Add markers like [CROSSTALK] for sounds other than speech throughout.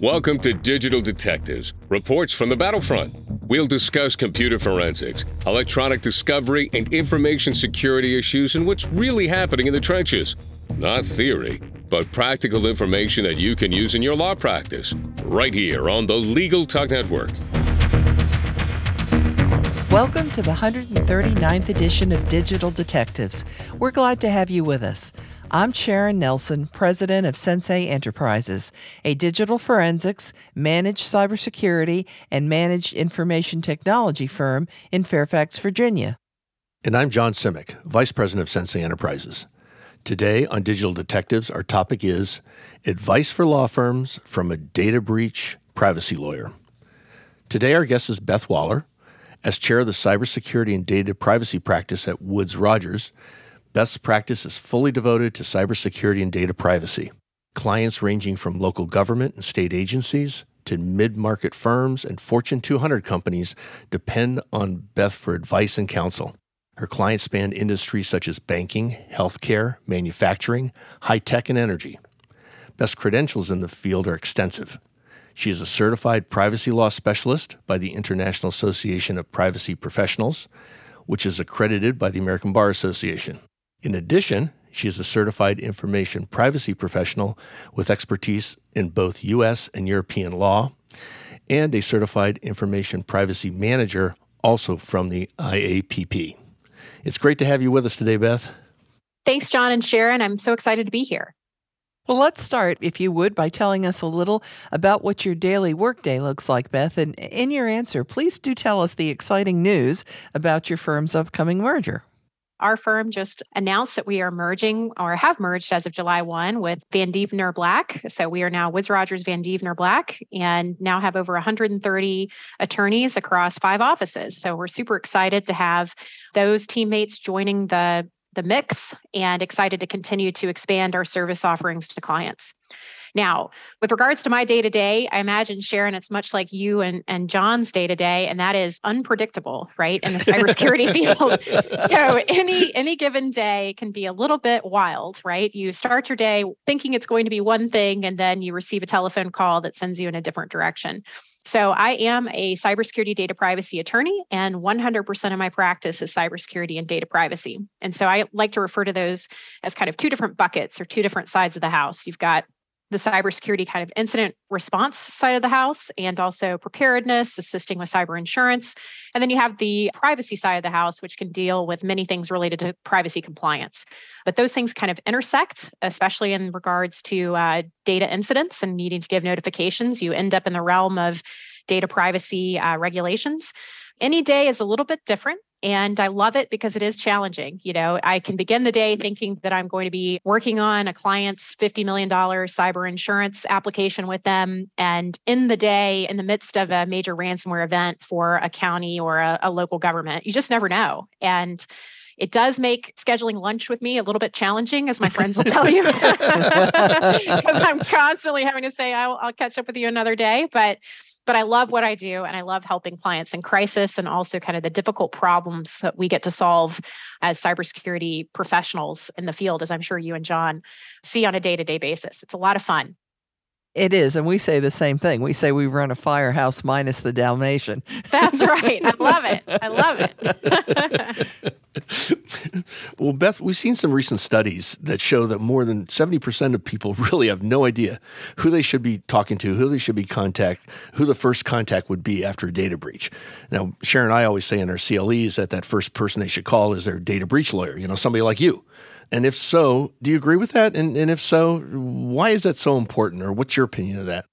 Welcome to Digital Detectives, reports from the battlefront. We'll discuss computer forensics, electronic discovery, and information security issues and what's really happening in the trenches. Not theory, but practical information that you can use in your law practice. Right here on the Legal Talk Network. Welcome to the 139th edition of Digital Detectives. We're glad to have you with us. I'm Sharon Nelson, president of Sensei Enterprises, a digital forensics, managed cybersecurity, and managed information technology firm in Fairfax, Virginia. And I'm John Simek, vice president of Sensei Enterprises. Today on Digital Detectives, our topic is Advice for Law Firms from a Data Breach Privacy Lawyer. Today, our guest is Beth Waller. As chair of the Cybersecurity and Data Privacy Practice at Woods Rogers, Beth's practice is fully devoted to cybersecurity and data privacy. Clients ranging from local government and state agencies to mid market firms and Fortune 200 companies depend on Beth for advice and counsel. Her clients span industries such as banking, healthcare, manufacturing, high tech, and energy. Beth's credentials in the field are extensive. She is a certified privacy law specialist by the International Association of Privacy Professionals, which is accredited by the American Bar Association. In addition, she is a certified information privacy professional with expertise in both U.S. and European law, and a certified information privacy manager, also from the IAPP. It's great to have you with us today, Beth. Thanks, John and Sharon. I'm so excited to be here. Well, let's start, if you would, by telling us a little about what your daily workday looks like, Beth. And in your answer, please do tell us the exciting news about your firm's upcoming merger. Our firm just announced that we are merging or have merged as of July 1 with Vandeventer Black. So we are now Woods Rogers Vandeventer Black and now have over 130 attorneys across five offices. So we're super excited to have those teammates joining the the mix and excited to continue to expand our service offerings to clients. Now, with regards to my day to day, I imagine Sharon, it's much like you and, and John's day to day, and that is unpredictable, right? In the cybersecurity [LAUGHS] field. So any any given day can be a little bit wild, right? You start your day thinking it's going to be one thing, and then you receive a telephone call that sends you in a different direction. So I am a cybersecurity data privacy attorney, and 100% of my practice is cybersecurity and data privacy. And so I like to refer to those as kind of two different buckets or two different sides of the house. You've got the cybersecurity kind of incident response side of the house and also preparedness, assisting with cyber insurance. And then you have the privacy side of the house, which can deal with many things related to privacy compliance. But those things kind of intersect, especially in regards to uh, data incidents and needing to give notifications. You end up in the realm of data privacy uh, regulations. Any day is a little bit different and I love it because it is challenging. You know, I can begin the day thinking that I'm going to be working on a client's $50 million cyber insurance application with them. And in the day, in the midst of a major ransomware event for a county or a, a local government, you just never know. And it does make scheduling lunch with me a little bit challenging, as my friends will tell you, [LAUGHS] because I'm [LAUGHS] constantly having to say, I'll, I'll catch up with you another day. But but I love what I do and I love helping clients in crisis and also kind of the difficult problems that we get to solve as cybersecurity professionals in the field, as I'm sure you and John see on a day to day basis. It's a lot of fun. It is. And we say the same thing. We say we run a firehouse minus the Dalmatian. That's right. I love it. I love it. [LAUGHS] [LAUGHS] well, Beth, we've seen some recent studies that show that more than 70% of people [LAUGHS] really have no idea who they should be talking to, who they should be contact, who the first contact would be after a data breach. Now, Sharon I always say in our CLEs that that first person they should call is their data breach lawyer, you know, somebody like you. And if so, do you agree with that? And, and if so, why is that so important? Or what's your opinion of that?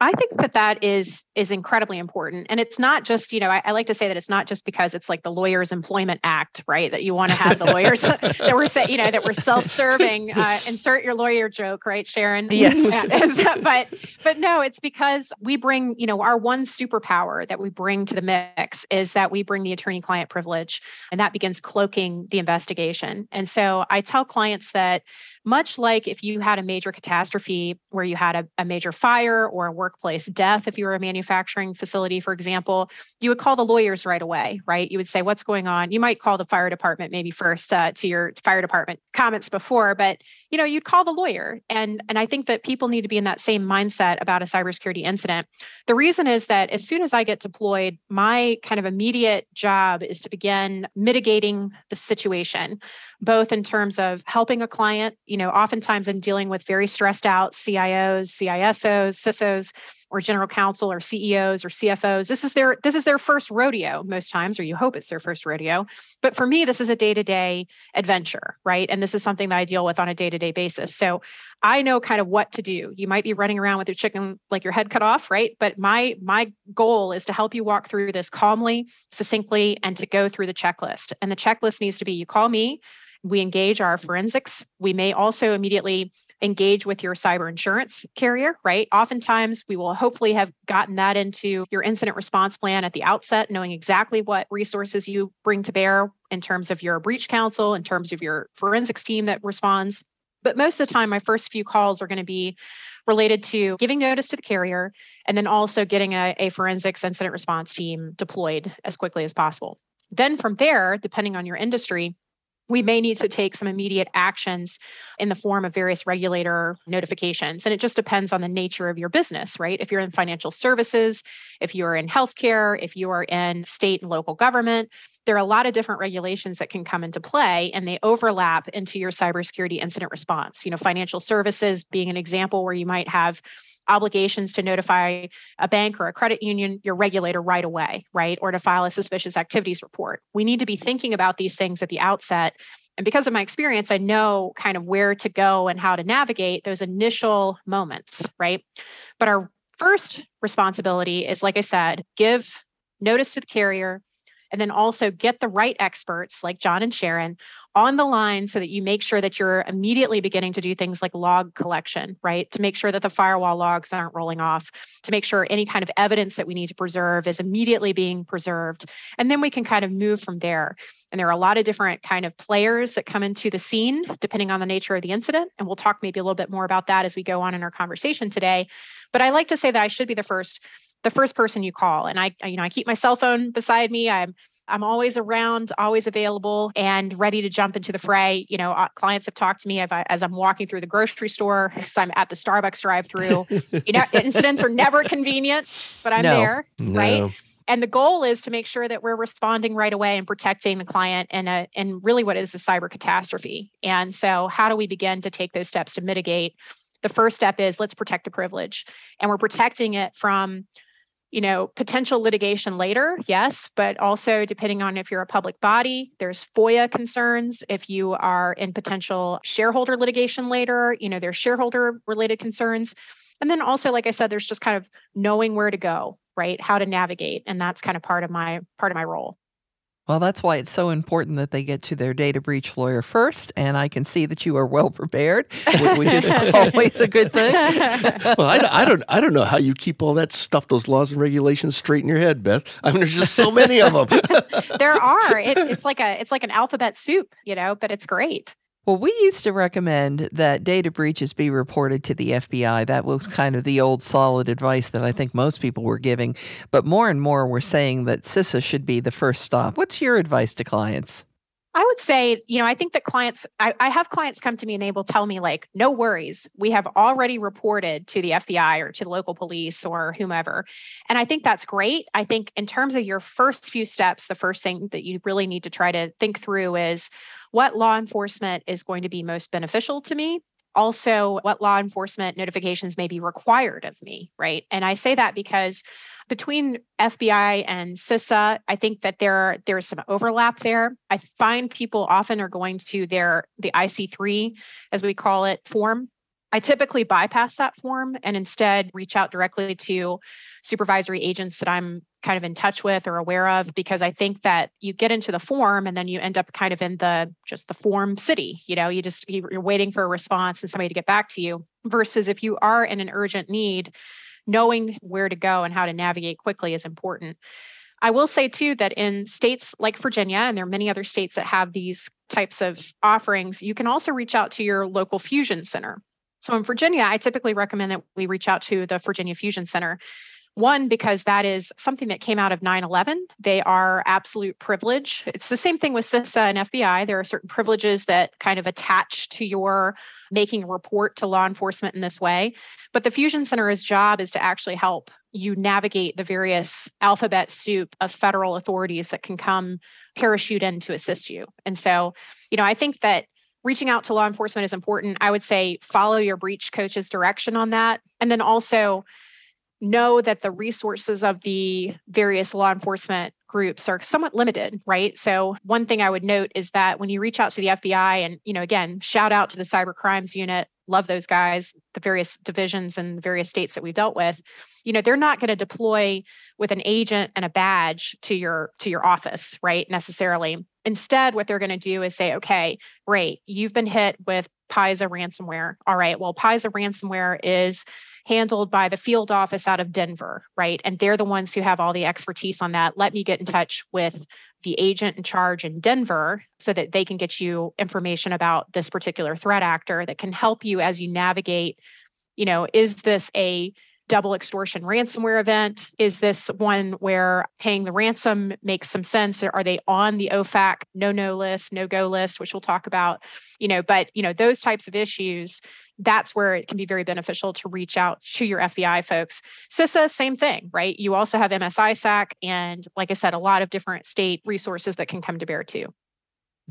I think that that is is incredibly important, and it's not just you know I, I, like to say that it's not just because it's like the Lawyers Employment Act, right? That you want to have the lawyers [LAUGHS] that were say you know that were self-serving. Uh, insert your lawyer joke, right, Sharon? [LAUGHS] Yes. but but no, it's because we bring you know our one superpower that we bring to the mix is that we bring the attorney-client privilege, and that begins cloaking the investigation. And so I tell clients that much like if you had a major catastrophe where you had a, a, major fire or a workplace death, if you were a manufacturing facility, for example, you would call the lawyers right away, right? You would say, What's going on? You might call the fire department maybe first uh, to your fire department comments before, but you know, you'd call the lawyer. And, and I think that people need to be in that same mindset about a cybersecurity incident. The reason is that as soon as I get deployed, my kind of immediate job is to begin mitigating the situation, both in terms of helping a client. You know, oftentimes I'm dealing with very stressed out CIOs, CISOs, CISOs or general counsel or CEOs or CFOs. This is their this is their first rodeo most times or you hope it's their first rodeo. But for me this is a day-to-day adventure, right? And this is something that I deal with on a day-to-day basis. So I know kind of what to do. You might be running around with your chicken like your head cut off, right? But my my goal is to help you walk through this calmly, succinctly and to go through the checklist. And the checklist needs to be you call me, we engage our forensics. We may also immediately engage with your cyber insurance carrier, right? Oftentimes, we will hopefully have gotten that into your incident response plan at the outset, knowing exactly what resources you bring to bear in terms of your breach counsel, in terms of your forensics team that responds. But most of the time, my first few calls are going to be related to giving notice to the carrier and then also getting a, a forensics incident response team deployed as quickly as possible. Then from there, depending on your industry, we may need to take some immediate actions in the form of various regulator notifications. And it just depends on the nature of your business, right? If you're in financial services, if you're in healthcare, if you are in state and local government, there are a lot of different regulations that can come into play and they overlap into your cybersecurity incident response. You know, financial services being an example where you might have obligations to notify a bank or a credit union, your regulator right away, right? Or to file a suspicious activities report. We need to be thinking about these things at the outset. And because of my experience, I know kind of where to go and how to navigate those initial moments, right? But our first responsibility is, like I said, give notice to the carrier, and then also get the right experts like John and Sharon on the line so that you make sure that you're immediately beginning to do things like log collection, right? To make sure that the firewall logs aren't rolling off, to make sure any kind of evidence that we need to preserve is immediately being preserved. And then we can kind of move from there. And there are a lot of different kind of players that come into the scene depending on the nature of the incident. And we'll talk maybe a little bit more about that as we go on in our conversation today. But I like to say that I should be the first the first person you call. And I, you know, I keep my cell phone beside me. I'm I'm always around, always available, and ready to jump into the fray. You know, uh, clients have talked to me as I'm walking through the grocery store, as I'm at the Starbucks drive-through. [LAUGHS] you know, incidents are never convenient, but I'm no, there, no. right? And the goal is to make sure that we're responding right away and protecting the client in a in really what is a cyber catastrophe. And so, how do we begin to take those steps to mitigate? The first step is let's protect the privilege, and we're protecting it from you know, potential litigation later, yes, but also depending on if you're a public body, there's FOIA concerns. If you are in potential shareholder litigation later, you know, there's shareholder related concerns. And then also, like I said, there's just kind of knowing where to go, right? How to navigate. And that's kind of part of my part of my role. Well, that's why it's so important that they get to their data breach lawyer first. And I can see that you are well prepared, which is [LAUGHS] always a good thing. well, I, I, don't, I don't know how you keep all that stuff, those laws and regulations, straight in your head, Beth. I mean, there's just so many of them. [LAUGHS] there are. It, it's like a, it's like an alphabet soup, you know, but it's great. Well, we used to recommend that data breaches be reported to the FBI. That was mm-hmm. kind of the old solid advice that I think most people were giving. But more and more we're saying that CISA should be the first stop. What's your advice to clients? I would say, you know, I think that clients, I, I, have clients come to me and they will tell me, like, no worries. We have already reported to the FBI or to the local police or whomever. And I think that's great. I think, in terms of your first few steps, the first thing that you really need to try to think through is what law enforcement is going to be most beneficial to me also what law enforcement notifications may be required of me right? And i say that because between fbi and cisa i think that there there's some overlap there. I find people often are going to their the ic3 as we call it form. I typically bypass that form and instead reach out directly to supervisory agents that I'm kind of in touch with or aware of because I think that you get into the form and then you end up kind of in the just the form city. You know, you just you're waiting for a response and somebody to get back to you versus if you are in an urgent need, knowing where to go and how to navigate quickly is important. I will say too that in states like Virginia, and there are many other states that have these types of offerings, you can also reach out to your local fusion center. So in Virginia, I typically recommend that we reach out to the Virginia Fusion Center. One, because that is something that came out of 9 11. They are absolute privilege. It's the same thing with CISA and FBI. There are certain privileges that kind of attach to your making a report to law enforcement in this way. But the Fusion Center's job is to actually help you navigate the various alphabet soup of federal authorities that can come parachute in to assist you. And so, you know, I think that reaching out to law enforcement is important. I would say follow your breach coach's direction on that. And then also know that the resources of the various law enforcement groups are somewhat limited, right? So one thing I would note is that when you reach out to the FBI and, you know, again, shout out to the cyber crimes unit, love those guys, the various divisions and various states that we've dealt with, you know, they're not going to deploy with an agent and a badge to your to your office, right? Necessarily. Instead, what they're going to do is say, okay, great, you've been hit with Pysa ransomware. All right, well, Pysa ransomware is handled by the field office out of Denver, right? And they're the ones who have all the expertise on that. Let me get in touch with the agent in charge in Denver so that they can get you information about this particular threat actor that can help you as you navigate, you know, is this a double extortion ransomware event? Is this one where paying the ransom makes some sense? Are they on the OFAC no no list, no go list, which we'll talk about? You know, but you know, those types of issues, that's where it can be very beneficial to reach out to your FBI folks. CISA, same thing, right? You also have MSISAC and like I said, a lot of different state resources that can come to bear too.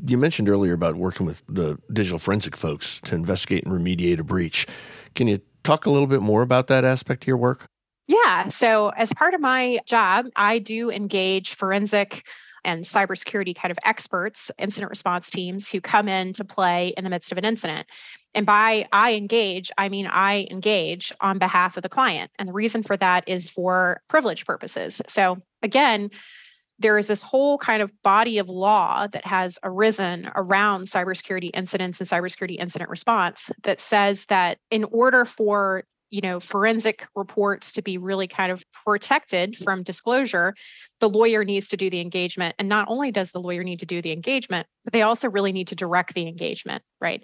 You mentioned earlier about working with the digital forensic folks to investigate and remediate a breach. Can you talk a little bit more about that aspect of your work? Yeah. So, as part of my job, I do engage forensic and cybersecurity kind of experts, incident response teams who come in to play in the midst of an incident. And by I engage, I mean I engage on behalf of the client. And the reason for that is for privilege purposes. So, again, there is this whole kind of body of law that has arisen around cybersecurity incidents and cybersecurity incident response that says that in order for you know forensic reports to be really kind of protected from disclosure the lawyer needs to do the engagement. And not only does the lawyer need to do the engagement but they also really need to direct the engagement right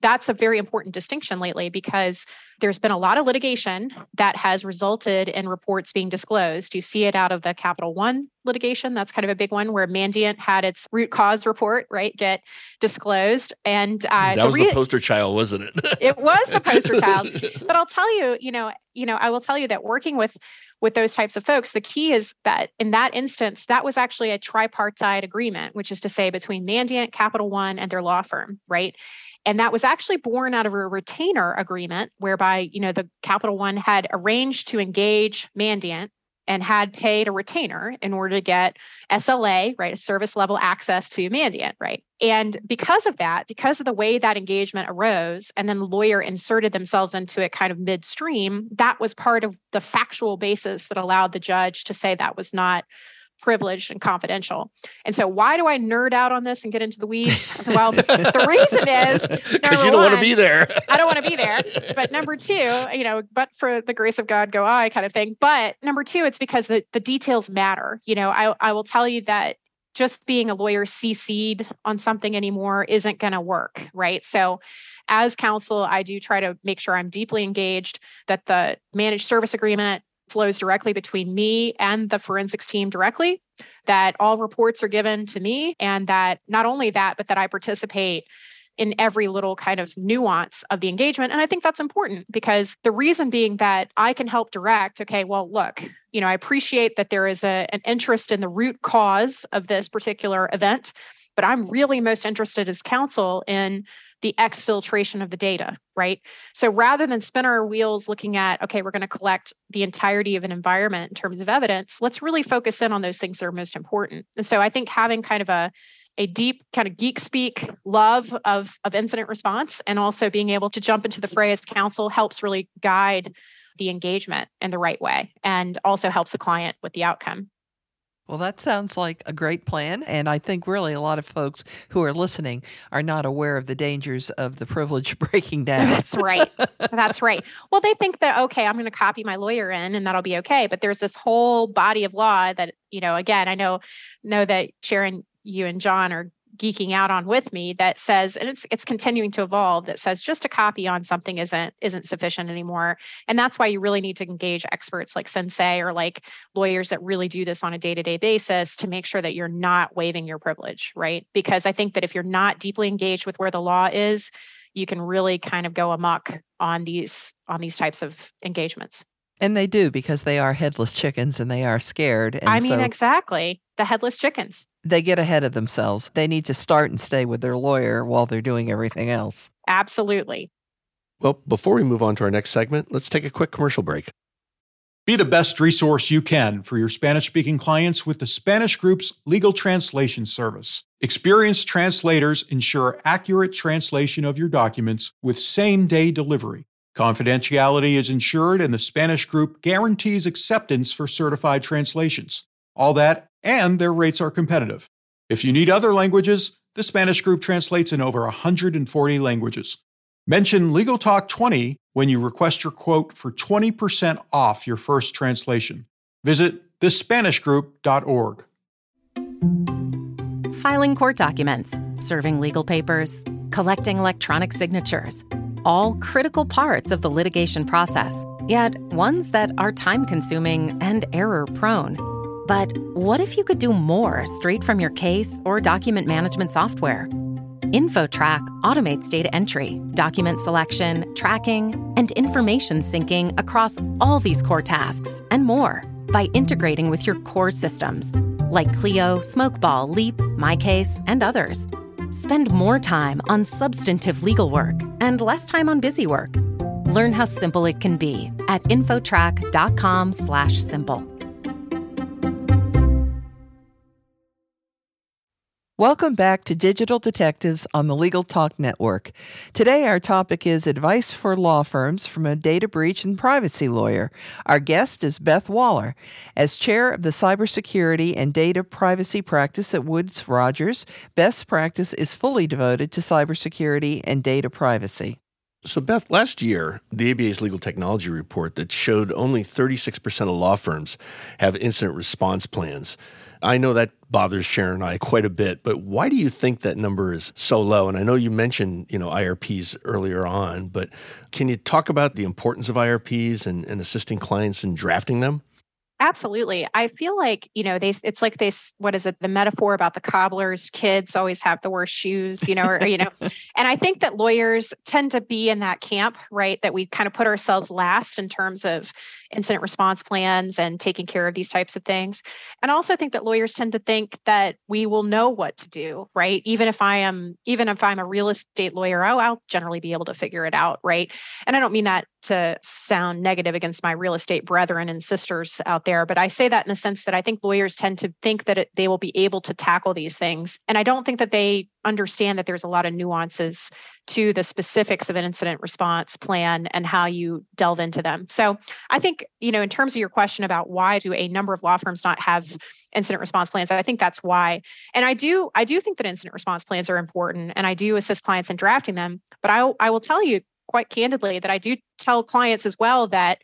that's a very important distinction lately because there's been a lot of litigation that has resulted in reports being disclosed. You see it out of the Capital One litigation. That's kind of a big one where Mandiant had its root cause report, right, get disclosed. And uh, that was the, re- the poster child, wasn't it? [LAUGHS] it was the poster child. [LAUGHS] But I'll tell you, you know, you know, I will tell you that working with with those types of folks, the key is that in that instance, that was actually a tripartite agreement, which is to say between Mandiant, Capital One, and their law firm, right? And that was actually born out of a retainer agreement whereby you know the capital one had arranged to engage mandiant and had paid a retainer in order to get SLA, right, a service level access to Mandiant, right? And because of that, because of the way that engagement arose, and then the lawyer inserted themselves into it kind of midstream, that was part of the factual basis that allowed the judge to say that was not privileged and confidential. And so, why do I nerd out on this and get into the weeds? Well, [LAUGHS] the reason is [LAUGHS] because you don't want to be there. I don't want to be there. But number two, you know, but for the grace of God, go I kind of thing. But number two, it's because the, the details matter. You know, I, I will tell you that just being a lawyer CC'd on something anymore isn't going to work, right? So, as counsel, I do try to make sure I'm deeply engaged, that the managed service agreement flows directly between me and the forensics team directly, that all reports are given to me, and that not only that, but that I participate in every little kind of nuance of the engagement. And I think that's important because the reason being that I can help direct, okay, well, look, you know, I appreciate that there is a, an interest in the root cause of this particular event, but I'm really most interested as counsel in the exfiltration of the data, right? So rather than spin our wheels looking at, okay, we're going to collect the entirety of an environment in terms of evidence, let's really focus in on those things that are most important. And so I think having kind of a a deep kind of geek speak love of, of incident response and also being able to jump into the fray as counsel helps really guide the engagement in the right way and also helps the client with the outcome. Well, that sounds like a great plan. And I think really a lot of folks who are listening are not aware of the dangers of the privilege [LAUGHS] breaking down. That's right. [LAUGHS] That's right. Well, they think that, okay, I'm going to copy my lawyer in and that'll be okay. But there's this whole body of law that, you know, again, I know, know that Sharon, you and John are geeking out on with me that says and it's it's continuing to evolve that says just a copy on something isn't isn't sufficient anymore. And that's why you really need to engage experts like sensei or like lawyers that really do this on a day-to-day basis to make sure that you're not waiving your privilege right? Because i think that if you're not deeply engaged with where the law is you can really kind of go amok on these on these types of engagements and they do because they are headless chickens and they are scared. And I mean, so exactly. The headless chickens. They get ahead of themselves. They need to start and stay with their lawyer while they're doing everything else. Absolutely. Well, before we move on to our next segment, let's take a quick commercial break. Be the best resource you can for your Spanish speaking clients with the Spanish Group's legal translation service. Experienced translators ensure accurate translation of your documents with same day delivery. Confidentiality is ensured, and the Spanish group guarantees acceptance for certified translations. All that, and their rates are competitive. If you need other languages, the Spanish group translates in over 140 languages. Mention Legal Talk 20 when you request your quote for 20% off your first translation. Visit thespanishgroup.org. Filing court documents, serving legal papers, collecting electronic signatures all critical parts of the litigation process, yet ones that are time consuming and error prone. But what if you could do more straight from your case or document management software? InfoTrack automates data entry, document selection, tracking, and information syncing across all these core tasks and more by integrating with your core systems like Clio, Smokeball, Leap, MyCase, and others. Spend more time on substantive legal work and less time on busy work. Learn how simple it can be at infotrack.com/simple. Welcome back to Digital Detectives on the Legal Talk Network. Today, our topic is advice for law firms from a data breach and privacy lawyer. Our guest is Beth Waller. As chair of the cybersecurity and data privacy practice at Woods Rogers, Beth's practice is fully devoted to cybersecurity and data privacy. So, Beth, last year, the ABA's legal technology report that showed only 36% of law firms have incident response plans. I know that bothers Sharon and I quite a bit, but why do you think that number is so low? And I know you mentioned, you know, IRPs earlier on, but can you talk about the importance of IRPs and, and assisting clients in drafting them? Absolutely. I feel like, you know, they it's like this what is it, the metaphor about the cobbler's kids always have the worst shoes, you know, or you know. [LAUGHS] and I think that lawyers tend to be in that camp, right? That we kind of put ourselves last in terms of incident response plans and taking care of these types of things. And I also think that lawyers tend to think that we will know what to do, right? Even if I am even if I'm a real estate lawyer, oh, I'll generally be able to figure it out, right? And I don't mean that to sound negative against my real estate brethren and sisters out there, but I say that in the sense that I think lawyers tend to think that it, they will be able to tackle these things. And I don't think that they understand that there's a lot of nuances to the specifics of an incident response plan and how you delve into them. So I think, you know, in terms of your question about why do a number of law firms not have incident response plans, I think that's why. And I do I do think that incident response plans are important and I do assist clients in drafting them, but I I will tell you quite candidly that I do tell clients as well that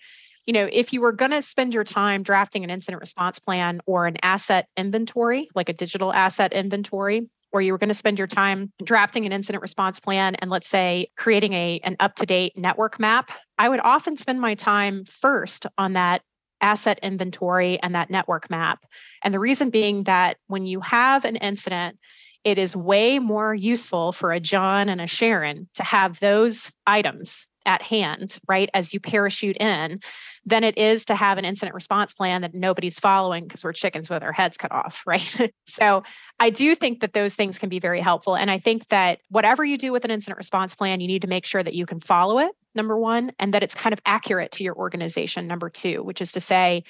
you know if you were going to spend your time drafting an incident response plan or an asset inventory like a digital asset inventory or you were going to spend your time drafting an incident response plan and let's say creating a an up-to-date network map i would often spend my time first on that asset inventory and that network map. And the reason being that when you have an incident it is way more useful for a John and a Sharon to have those items at hand, right, as you parachute in, than it is to have an incident response plan that nobody's following because we're chickens with our heads cut off, [LAUGHS] right? so I do think that those things can be very helpful. And I think that whatever you do with an incident response plan, you need to make sure that you can follow it, number one, and that it's kind of accurate to your organization, number two, which is to say,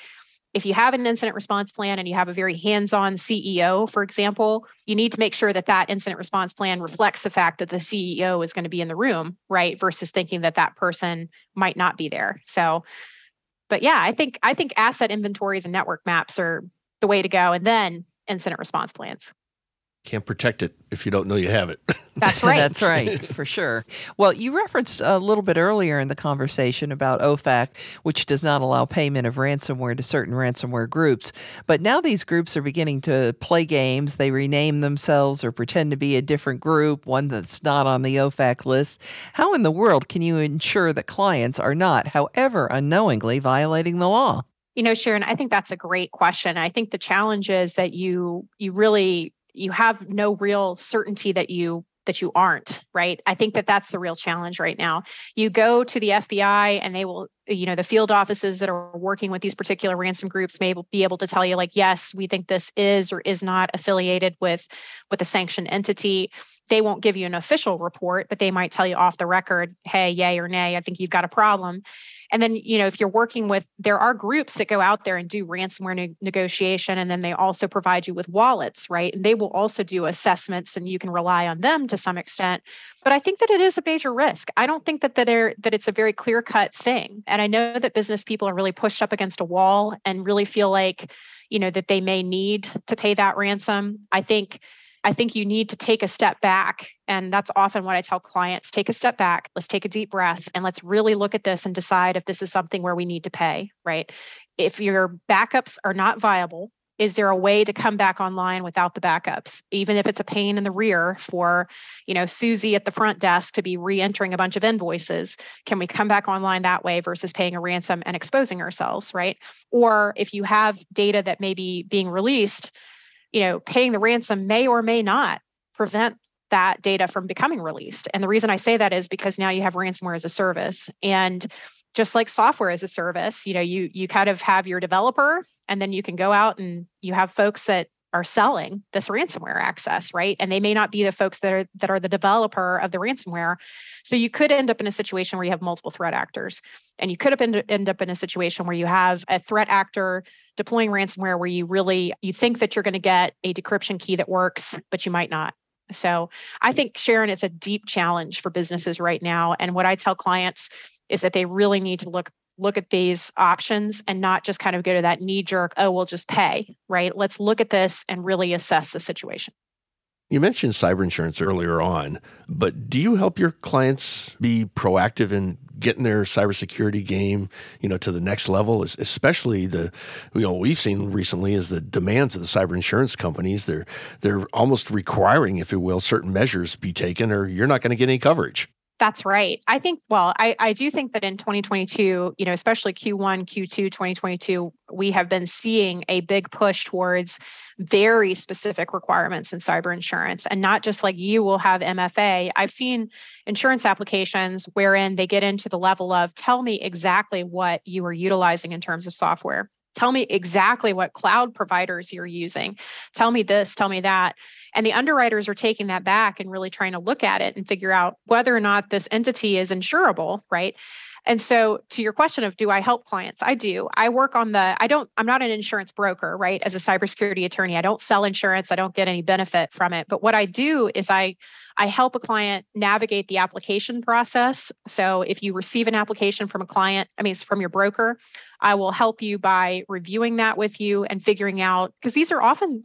if you have an incident response plan and you have a very hands-on CEO, for example, you need to make sure that that incident response plan reflects the fact that the CEO is going to be in the room, right? Versus thinking that that person might not be there. So, but yeah, I think I think asset inventories and network maps are the way to go, and then incident response plans. Can't protect it if you don't know you have it. [LAUGHS] That's [LAUGHS] right. That's right, [LAUGHS] for sure. Well, you referenced a little bit earlier in the conversation about OFAC, which does not allow payment of ransomware to certain ransomware groups. But now these groups are beginning to play games. They rename themselves or pretend to be a different group, one that's not on the OFAC list. How in the world can you ensure that clients are not, however unknowingly, violating the law? You know, Sharon, I think that's a great question. I think the challenge is that you you really you have no real certainty that you that you aren't right? I think that that's the real challenge right now. You go to the fbi and they will you know the field offices that are working with these particular ransom groups may be able to tell you like yes we think this is or is not affiliated with with a sanctioned entity. They won't give you an official report but they might tell you off the record hey yay or nay i think you've got a problem and then, you know, if you're working with, there are groups that go out there and do ransomware ne- negotiation, and then they also provide you with wallets, right? And they will also do assessments, and you can rely on them to some extent. But I think that it is a major risk. I don't think that that, are, that it's a very clear cut thing. And I know that business people are really pushed up against a wall and really feel like, you know, that they may need to pay that ransom. I think I think you need to take a step back. And that's often what I tell clients take a step back, let's take a deep breath, and let's really look at this and decide if this is something where we need to pay, right? If your backups are not viable, is there a way to come back online without the backups even if it's a pain in the rear for you know susie at the front desk to be re-entering a bunch of invoices can we come back online that way versus paying a ransom and exposing ourselves right or if you have data that may be being released you know, paying the ransom may or may not prevent that data from becoming released. And the reason I say that is because now you have ransomware as a service. And just like software as a service, you know, you you kind of have your developer and then you can go out and you have folks that are selling this ransomware access, right? And they may not be the folks that are that are the developer of the ransomware. So you could end up in a situation where you have multiple threat actors. And you could end, end up in a situation where you have a threat actor deploying ransomware where you really you think that you're going to get a decryption key that works, but you might not. So I think Sharon, it's a deep challenge for businesses right now. And what I tell clients is that they really need to look look at these options and not just kind of go to that knee jerk, oh, we'll just pay, right? Let's look at this and really assess the situation. You mentioned cyber insurance earlier on, but do you help your clients be proactive in getting their cybersecurity game, you know, to the next level? Especially the, you know, we've seen recently is the demands of the cyber insurance companies. They're they're almost requiring, if you will, certain measures be taken, or you're not going to get any coverage. That's right. I think, well, I, I do think that in 2022, you know, especially Q1, Q2, 2022, we have been seeing a big push towards very specific requirements in cyber insurance. And not just like you will have MFA. I've seen insurance applications wherein they get into the level of tell me exactly what you are utilizing in terms of software. Tell me exactly what cloud providers you're using. Tell me this, tell me that. And the underwriters are taking that back and really trying to look at it and figure out whether or not this entity is insurable, right? And so to your question of do I help clients? I do. I work on the I don't I'm not an insurance broker, right? As a cybersecurity attorney, I don't sell insurance, I don't get any benefit from it. But what I do is I I help a client navigate the application process. So if you receive an application from a client, I mean from your broker, I will help you by reviewing that with you and figuring out because these are often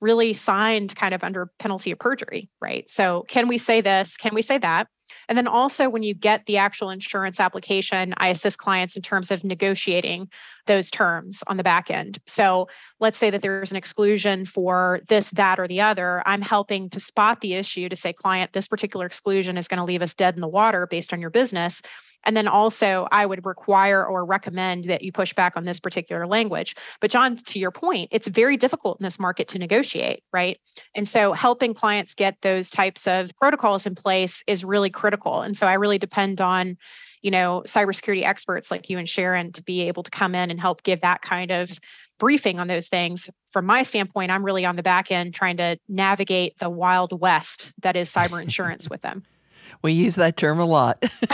really signed kind of under penalty of perjury, right? So, can we say this? Can we say that? And then also, when you get the actual insurance application, I assist clients in terms of negotiating those terms on the back end. So, let's say that there's an exclusion for this, that, or the other. I'm helping to spot the issue to say, client, this particular exclusion is going to leave us dead in the water based on your business. And then also, I would require or recommend that you push back on this particular language. But, John, to your point, it's very difficult in this market to negotiate, right? And so, helping clients get those types of protocols in place is really critical. And so, I really depend on you know cybersecurity experts like you and sharon to be able to come in and help give that kind of briefing on those things from my standpoint i'm really on the back end trying to navigate the wild west that is cyber insurance with them [LAUGHS] we use that term a lot. [LAUGHS]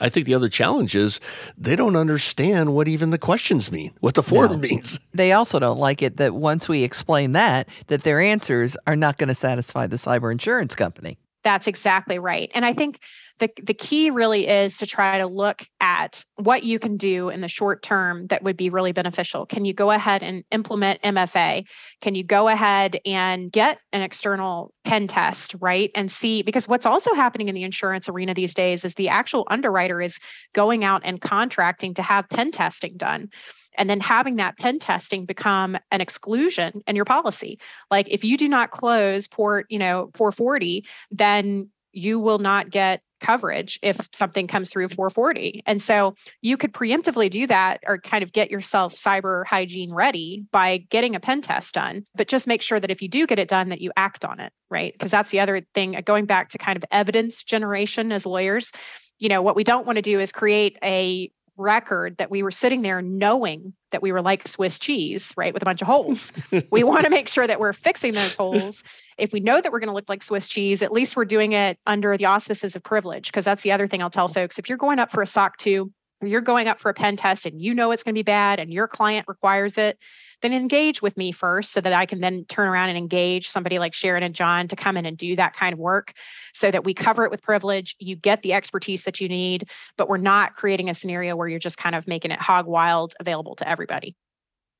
I think the other challenge is they don't understand what even the questions mean, what the form no. means. They also don't like it that once we explain that, that their answers are not going to satisfy the cyber insurance company. That's exactly right. And I think the, the key really is to try to look at what you can do in the short term that would be really beneficial. Can you go ahead and implement MFA? Can you go ahead and get an external pen test, right? And see, because what's also happening in the insurance arena these days is the actual underwriter is going out and contracting to have pen testing done and then having that pen testing become an exclusion in your policy like if you do not close port you know 440 then you will not get coverage if something comes through 440. And so you could preemptively do that or kind of get yourself cyber hygiene ready by getting a pen test done. But just make sure that if you do get it done, that you act on it, right? Because that's the other thing, uh, going back to kind of evidence generation as lawyers. You know, what we don't want to do is create a record that we were sitting there knowing that we were like Swiss cheese, right, with a bunch of [LAUGHS] holes. we want to make sure that we're fixing those holes. If we know that we're going to look like Swiss cheese, at least we're doing it under the auspices of privilege. Because that's the other thing I'll tell folks. If you're going up for a SOC 2, you're going up for a pen test and you know it's going to be bad and your client requires it, then engage with me first so that I can then turn around and engage somebody like Sharon and John to come in and do that kind of work so that we cover it with privilege. You get the expertise that you need, but we're not creating a scenario where you're just kind of making it hog wild available to everybody.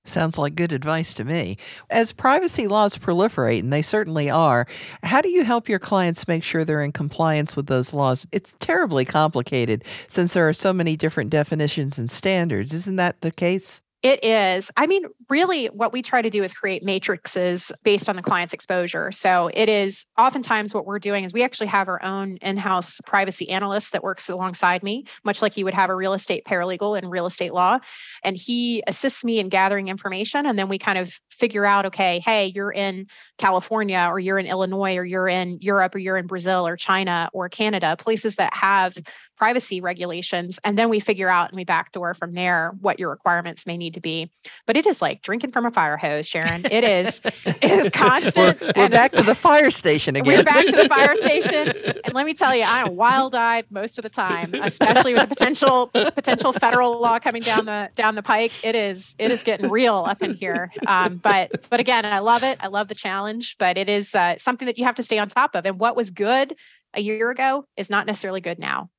Sounds like good advice to me. As privacy laws proliferate, and they certainly are, how do you help your clients make sure they're in compliance with those laws? It's terribly complicated since there are so many different definitions and standards. Isn't that the case? It is. I mean, really, what we try to do is create matrices based on the client's exposure. So it is oftentimes what we're doing is we actually have our own in house privacy analyst that works alongside me, much like you would have a real estate paralegal in real estate law. And he assists me in gathering information. And then we kind of figure out okay, hey, you're in California or you're in Illinois or you're in Europe or you're in Brazil or China or Canada, places that have privacy regulations. And then we figure out and we backdoor from there what your requirements may need to be. But it is like drinking from a fire hose, Sharon. It is, it is [LAUGHS] constant. we're, we're back to the fire station again. We're back to the fire station. And let me tell you, I'm wild-eyed most of the time, especially with the potential potential federal law coming down the down the pike. It is it is getting real up in here. Um, but but again, I love it. I love the challenge, but it is uh, something that you have to stay on top of. And what was good a year ago is not necessarily good now.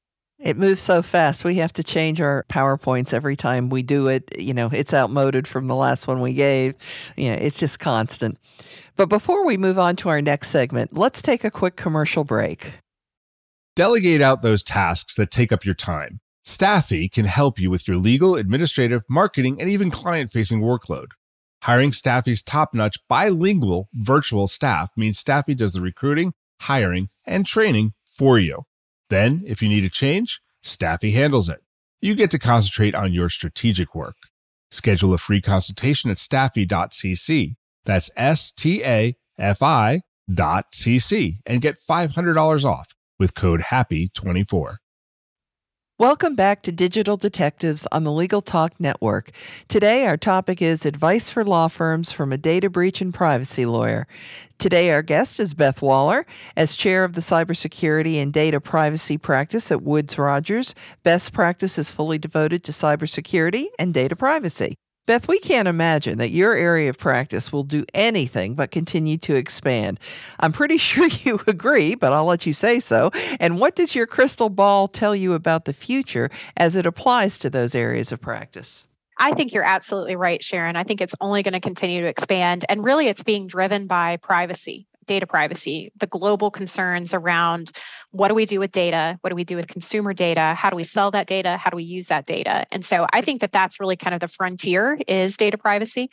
It moves so fast. We have to change our PowerPoints every time we do it. You know, it's outmoded from the last one we gave. You know, it's just constant. But before we move on to our next segment, let's take a quick commercial break. Delegate out those tasks that take up your time. Staffi can help you with your legal, administrative, marketing, and even client facing workload. Hiring Staffi's top notch bilingual virtual staff means Staffi does the recruiting, hiring, and training for you. Then, if you need a change, Staffi handles it. You get to concentrate on your strategic work. Schedule a free consultation at staffi.cc. That's S T A F I dot cc and get $500 off with code HAPPY24. Welcome back to Digital Detectives on the Legal Talk Network. Today, our topic is advice for law firms from a data breach and privacy lawyer. Today, our guest is Beth Waller. As chair of the cybersecurity and data privacy practice at Woods Rogers, Beth's practice is fully devoted to cybersecurity and data privacy. Beth, we can't imagine that your area of practice will do anything but continue to expand. I'm pretty [LAUGHS] sure you agree, but I'll let you say so. And what does your crystal ball tell you about the future as it applies to those areas of practice? I think you're absolutely right, Sharon. I think it's only going to continue to expand. And really, it's being driven by privacy data privacy, the global concerns around what do we do with data? What do we do with consumer data? How do we sell that data? How do we use that data? And so I think that that's really kind of the frontier is data privacy.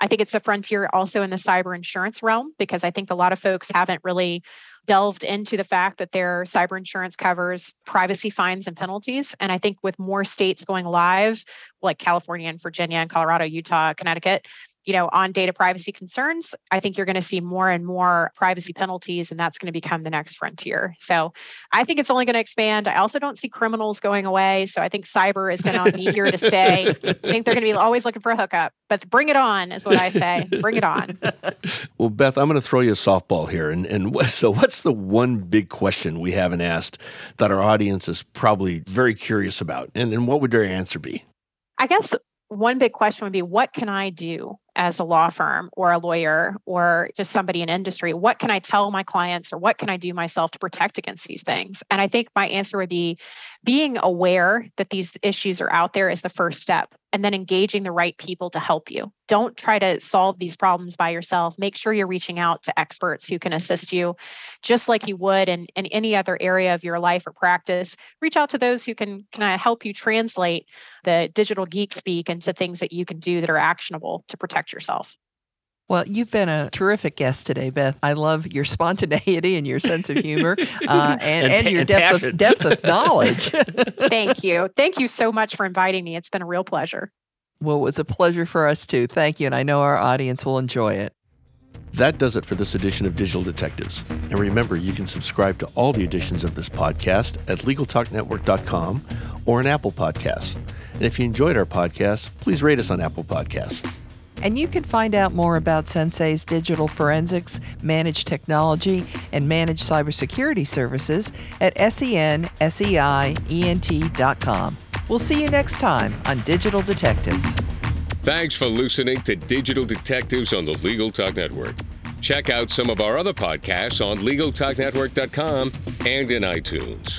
I think it's a frontier also in the cyber insurance realm because I think a lot of folks haven't really delved into the fact that their cyber insurance covers privacy fines and penalties. And I think with more states going live, like California and Virginia and Colorado, Utah, Connecticut, you know, on data privacy concerns, I think you're going to see more and more privacy penalties, and that's going to become the next frontier. So I think it's only going to expand. I also don't see criminals going away. So I think cyber is going to be here to stay. I think they're going to be always looking for a hookup, but bring it on is what I say. Bring it on. [LAUGHS] well, Beth, I'm going to throw you a softball here. And, and [LAUGHS] so, what's the one big question we haven't asked that our audience is probably very curious about? And, and what would their answer be? I guess one big question would be what can I do as a law firm or a lawyer or just somebody in industry what can i tell my clients or what can i do myself to protect against these things? And i think my answer would be being aware that these issues are out there is the first step and then engaging the right people to help you. Don't try to solve these problems by yourself. Make sure you're reaching out to experts who can assist you just like you would in, in any other area of your life or practice. Reach out to those who can kind of uh, help you translate the digital geek speak into things that you can do that are actionable to protect yourself. Well, you've been a terrific guest today, Beth. I love your spontaneity and your sense of humor uh, [LAUGHS] and, and, and, your and depth, of, depth of [LAUGHS] knowledge. Thank you. Thank you so much for inviting me. It's been a real pleasure. Well, it was a pleasure for us too. Thank you. And I know our audience will enjoy it. That does it for this edition of Digital Detectives. And remember, you can subscribe to all the editions of this podcast at LegalTalkNetwork.com or an Apple Podcasts. And if you enjoyed our podcast, please rate us on Apple Podcasts. And you can find out more about Sensei's digital forensics, managed technology, and managed cybersecurity services at senseient.com. We'll see you next time on Digital Detectives. Thanks for listening to Digital Detectives on the Legal Talk Network. Check out some of our other podcasts on LegalTalkNetwork.com and in iTunes.